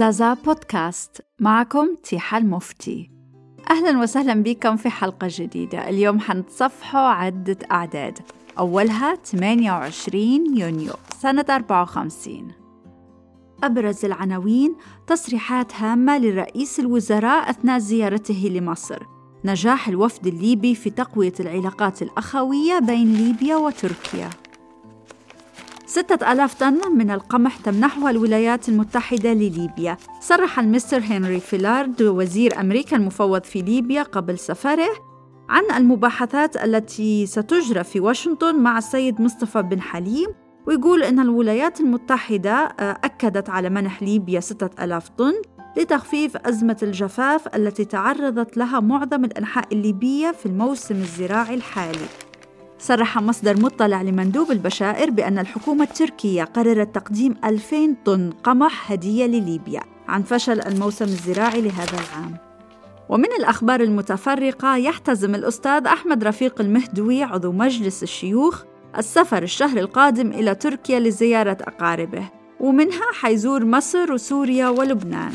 زازا بودكاست. معكم تيحة المفتي. أهلا وسهلا بكم في حلقة جديدة. اليوم حنتصفحوا عدة أعداد. أولها 28 يونيو سنة 54 أبرز العناوين تصريحات هامة لرئيس الوزراء أثناء زيارته لمصر. نجاح الوفد الليبي في تقوية العلاقات الأخوية بين ليبيا وتركيا. ستة ألاف طن من القمح تمنحها الولايات المتحدة لليبيا. صرح المستر هنري فيلارد وزير أمريكا المفوض في ليبيا قبل سفره عن المباحثات التي ستجرى في واشنطن مع السيد مصطفى بن حليم ويقول أن الولايات المتحدة آه، أكدت على منح ليبيا ستة ألاف طن لتخفيف أزمة الجفاف التي تعرضت لها معظم الأنحاء الليبية في الموسم الزراعي الحالي. صرح مصدر مطلع لمندوب البشائر بأن الحكومة التركية قررت تقديم 2000 طن قمح هدية لليبيا عن فشل الموسم الزراعي لهذا العام. ومن الأخبار المتفرقة يحتزم الأستاذ أحمد رفيق المهدوي عضو مجلس الشيوخ السفر الشهر القادم إلى تركيا لزيارة أقاربه ومنها حيزور مصر وسوريا ولبنان.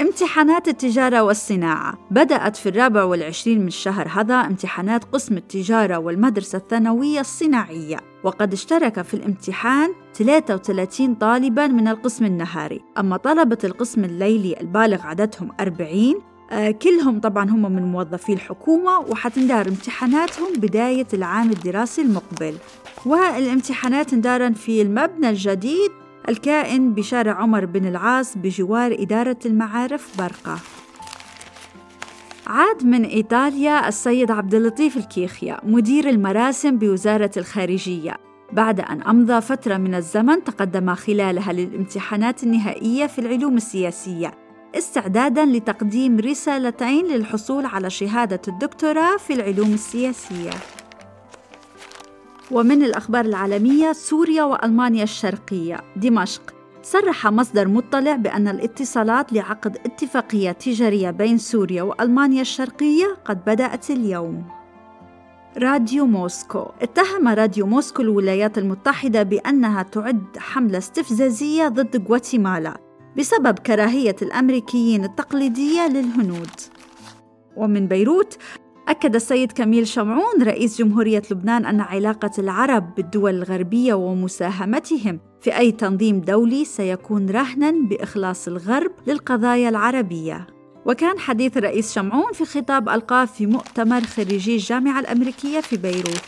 امتحانات التجارة والصناعة. بدأت في الرابع والعشرين من الشهر هذا امتحانات قسم التجارة والمدرسة الثانوية الصناعية. وقد اشترك في الامتحان 33 طالبا من القسم النهاري. أما طلبة القسم الليلي البالغ عددهم 40 آه كلهم طبعا هم من موظفي الحكومة وحتندار امتحاناتهم بداية العام الدراسي المقبل. والامتحانات اندارا في المبنى الجديد الكائن بشارع عمر بن العاص بجوار إدارة المعارف برقة. عاد من إيطاليا السيد عبد اللطيف الكيخيا مدير المراسم بوزارة الخارجية. بعد أن أمضى فترة من الزمن تقدم خلالها للامتحانات النهائية في العلوم السياسية استعدادا لتقديم رسالتين للحصول على شهادة الدكتوراه في العلوم السياسية. ومن الأخبار العالمية سوريا وألمانيا الشرقية. دمشق. صرح مصدر مطلع بأن الاتصالات لعقد اتفاقية تجارية بين سوريا وألمانيا الشرقية قد بدأت اليوم. راديو موسكو. اتهم راديو موسكو الولايات المتحدة بأنها تعد حملة استفزازية ضد غواتيمالا بسبب كراهية الأمريكيين التقليدية للهنود. ومن بيروت أكد السيد كميل شمعون رئيس جمهورية لبنان أن علاقة العرب بالدول الغربية ومساهمتهم في أي تنظيم دولي سيكون رهنا بإخلاص الغرب للقضايا العربية. وكان حديث الرئيس شمعون في خطاب ألقاه في مؤتمر خريجي الجامعة الأمريكية في بيروت.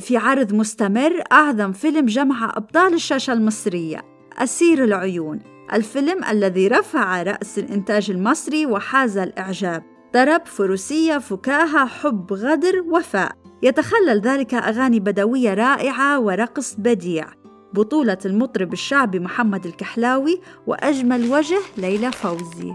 في عرض مستمر أعظم فيلم جمع أبطال الشاشة المصرية أسير العيون الفيلم الذي رفع رأس الإنتاج المصري وحاز الإعجاب طرب فروسية فكاهة حب غدر وفاء. يتخلل ذلك أغاني بدوية رائعة ورقص بديع. بطولة المطرب الشعبي محمد الكحلاوي وأجمل وجه ليلى فوزي.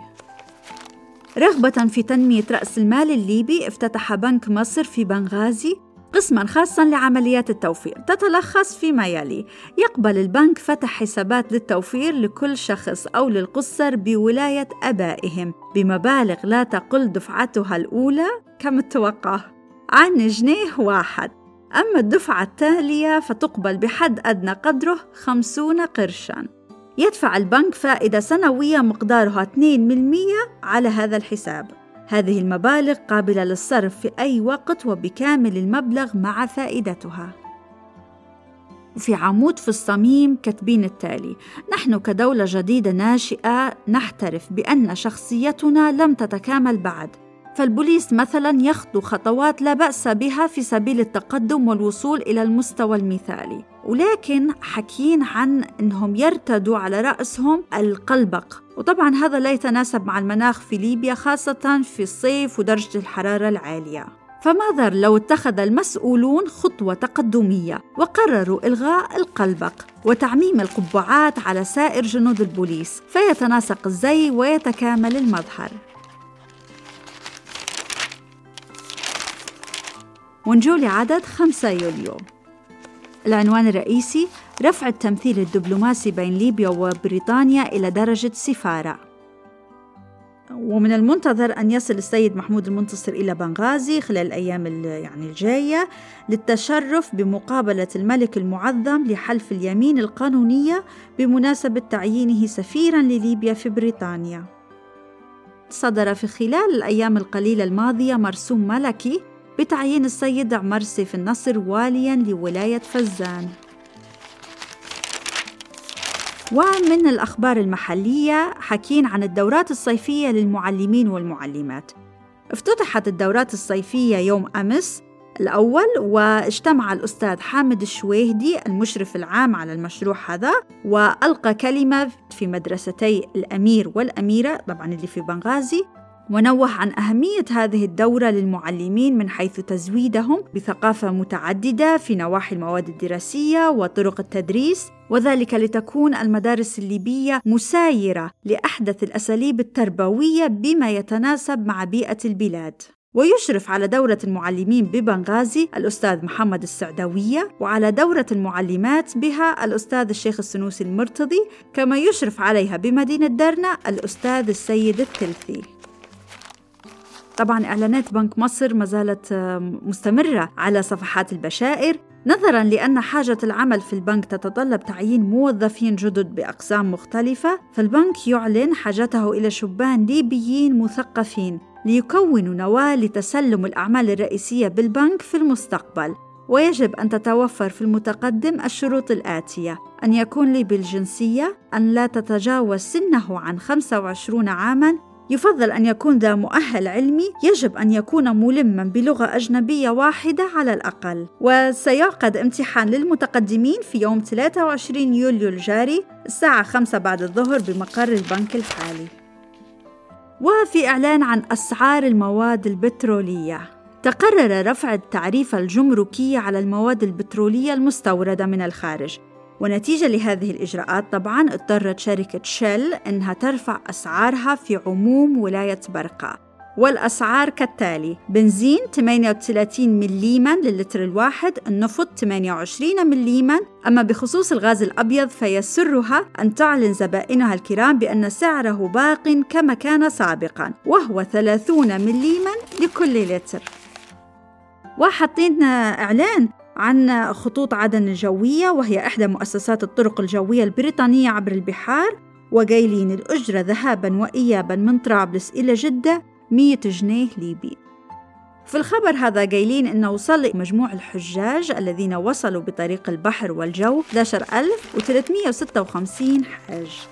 رغبة في تنمية رأس المال الليبي افتتح بنك مصر في بنغازي. قسما خاصا لعمليات التوفير. تتلخص فيما يلي. يقبل البنك فتح حسابات للتوفير لكل شخص أو للقصر بولاية أبائهم بمبالغ لا تقل دفعتها الأولى كمتوقع عن جنيه واحد. أما الدفعة التالية فتقبل بحد أدنى قدره خمسون قرشاً. يدفع البنك فائدة سنوية مقدارها 2% على هذا الحساب. هذه المبالغ قابلة للصرف في أي وقت وبكامل المبلغ مع فائدتها. في عمود في الصميم كاتبين التالي: نحن كدولة جديدة ناشئة نحترف بأن شخصيتنا لم تتكامل بعد، فالبوليس مثلا يخطو خطوات لا بأس بها في سبيل التقدم والوصول إلى المستوى المثالي. ولكن حكين عن أنهم يرتدوا على رأسهم القلبق. وطبعا هذا لا يتناسب مع المناخ في ليبيا خاصة في الصيف ودرجة الحرارة العالية. فماذا لو اتخذ المسؤولون خطوة تقدمية وقرروا إلغاء القلبق وتعميم القبعات على سائر جنود البوليس فيتناسق الزي ويتكامل المظهر. ونجول عدد 5 يوليو. العنوان الرئيسي رفع التمثيل الدبلوماسي بين ليبيا وبريطانيا إلى درجة سفارة ومن المنتظر أن يصل السيد محمود المنتصر إلى بنغازي خلال الأيام يعني الجاية للتشرف بمقابلة الملك المعظم لحلف اليمين القانونية بمناسبة تعيينه سفيرا لليبيا في بريطانيا. صدر في خلال الأيام القليلة الماضية مرسوم ملكي بتعيين السيد عمر سيف النصر واليا لولاية فزان. ومن الأخبار المحلية حكين عن الدورات الصيفية للمعلمين والمعلمات. افتتحت الدورات الصيفية يوم أمس الأول واجتمع الأستاذ حامد الشويهدي المشرف العام على المشروع هذا وألقى كلمة في مدرستي الأمير والأميرة طبعا اللي في بنغازي ونوه عن أهمية هذه الدورة للمعلمين من حيث تزويدهم بثقافة متعددة في نواحي المواد الدراسية وطرق التدريس وذلك لتكون المدارس الليبية مسايرة لأحدث الأساليب التربوية بما يتناسب مع بيئة البلاد. ويشرف على دورة المعلمين ببنغازي الأستاذ محمد السعدوية وعلى دورة المعلمات بها الأستاذ الشيخ السنوسي المرتضي كما يشرف عليها بمدينة درنا الأستاذ السيد الثلثي طبعا إعلانات بنك مصر ما زالت مستمرة على صفحات البشائر نظرا لأن حاجة العمل في البنك تتطلب تعيين موظفين جدد بأقسام مختلفة فالبنك يعلن حاجته إلى شبان ليبيين مثقفين ليكونوا نواة لتسلم الأعمال الرئيسية بالبنك في المستقبل. ويجب أن تتوفر في المتقدم الشروط الآتية. أن يكون لي بالجنسية أن لا تتجاوز سنه عن 25 عاماً يفضل أن يكون ذا مؤهل علمي يجب أن يكون ملما بلغة أجنبية واحدة على الأقل. وسيعقد امتحان للمتقدمين في يوم 23 يوليو الجاري الساعة 5 بعد الظهر بمقر البنك الحالي. وفي إعلان عن أسعار المواد البترولية. تقرر رفع التعريفة الجمركية على المواد البترولية المستوردة من الخارج. ونتيجة لهذه الإجراءات طبعا اضطرت شركة شيل إنها ترفع أسعارها في عموم ولاية برقة والأسعار كالتالي بنزين 38 مليما للتر الواحد النفط 28 مليما أما بخصوص الغاز الأبيض فيسرها أن تعلن زبائنها الكرام بأن سعره باق كما كان سابقا وهو 30 مليما لكل لتر. وحاطين إعلان عن خطوط عدن الجوية وهي إحدى مؤسسات الطرق الجوية البريطانية عبر البحار وقايلين الأجرة ذهابا وإيابا من طرابلس إلى جدة 100 جنيه ليبي. في الخبر هذا قايلين أنه وصل مجموع الحجاج الذين وصلوا بطريق البحر والجو 11356 حاج.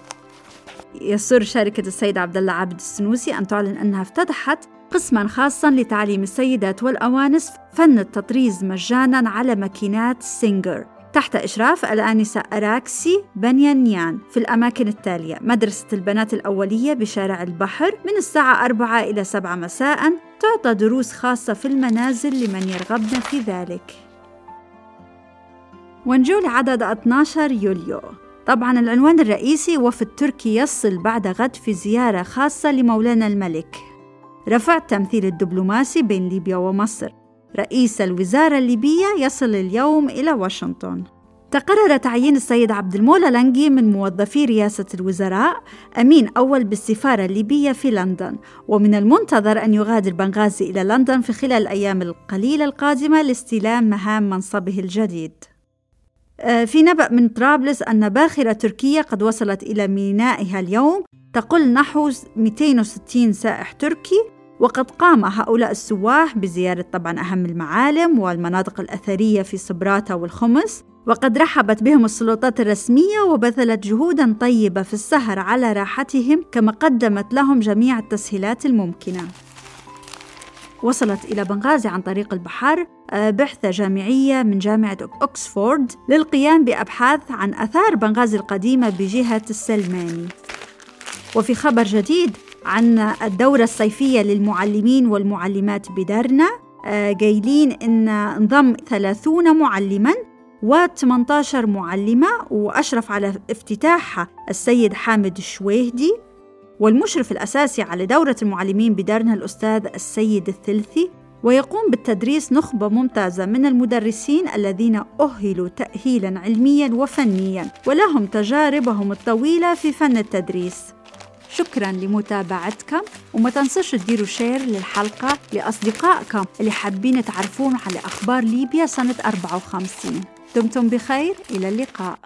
يسر شركة السيد عبد الله عبد السنوسي أن تعلن أنها افتتحت قسما خاصا لتعليم السيدات والأوانس فن التطريز مجانا على ماكينات سينجر. تحت إشراف الآنسة أراكسي بنيانيان في الأماكن التالية مدرسة البنات الأولية بشارع البحر من الساعة 4 إلى 7 مساء. تعطى دروس خاصة في المنازل لمن يرغبن في ذلك. ونجو لعدد 12 يوليو. طبعا العنوان الرئيسي وفد تركي يصل بعد غد في زيارة خاصة لمولانا الملك. رفع التمثيل الدبلوماسي بين ليبيا ومصر. رئيس الوزارة الليبية يصل اليوم إلى واشنطن. تقرر تعيين السيد عبد المولى لنجي من موظفي رئاسة الوزراء أمين أول بالسفارة الليبية في لندن ومن المنتظر أن يغادر بنغازي إلى لندن في خلال الأيام القليلة القادمة لاستلام مهام منصبه الجديد. آه، في نبأ من طرابلس أن باخرة تركية قد وصلت إلى مينائها اليوم. تقل نحو 260 سائح تركي وقد قام هؤلاء السواح بزيارة طبعا أهم المعالم والمناطق الأثرية في صبراتا والخمس وقد رحبت بهم السلطات الرسمية وبذلت جهودا طيبة في السهر على راحتهم كما قدمت لهم جميع التسهيلات الممكنة. وصلت إلى بنغازي عن طريق البحر آه، بعثة جامعية من جامعة أكسفورد للقيام بأبحاث عن أثار بنغازي القديمة بجهة السلماني. وفي خبر جديد عن الدورة الصيفية للمعلمين والمعلمات بدرنا. آه، قايلين إن انضم 30 معلما و18 معلمة وأشرف على افتتاحها السيد حامد الشويهدي. والمشرف الأساسي على دورة المعلمين بدرنا الأستاذ السيد الثلثي. ويقوم بالتدريس نخبة ممتازة من المدرسين الذين أهلوا تأهيلا علميا وفنيا ولهم تجاربهم الطويلة في فن التدريس. شكرا لمتابعتكم وما تنسوش تديروا شير للحلقة لأصدقائكم اللي حابين تعرفون على أخبار ليبيا سنة 54 دمتم بخير إلى اللقاء.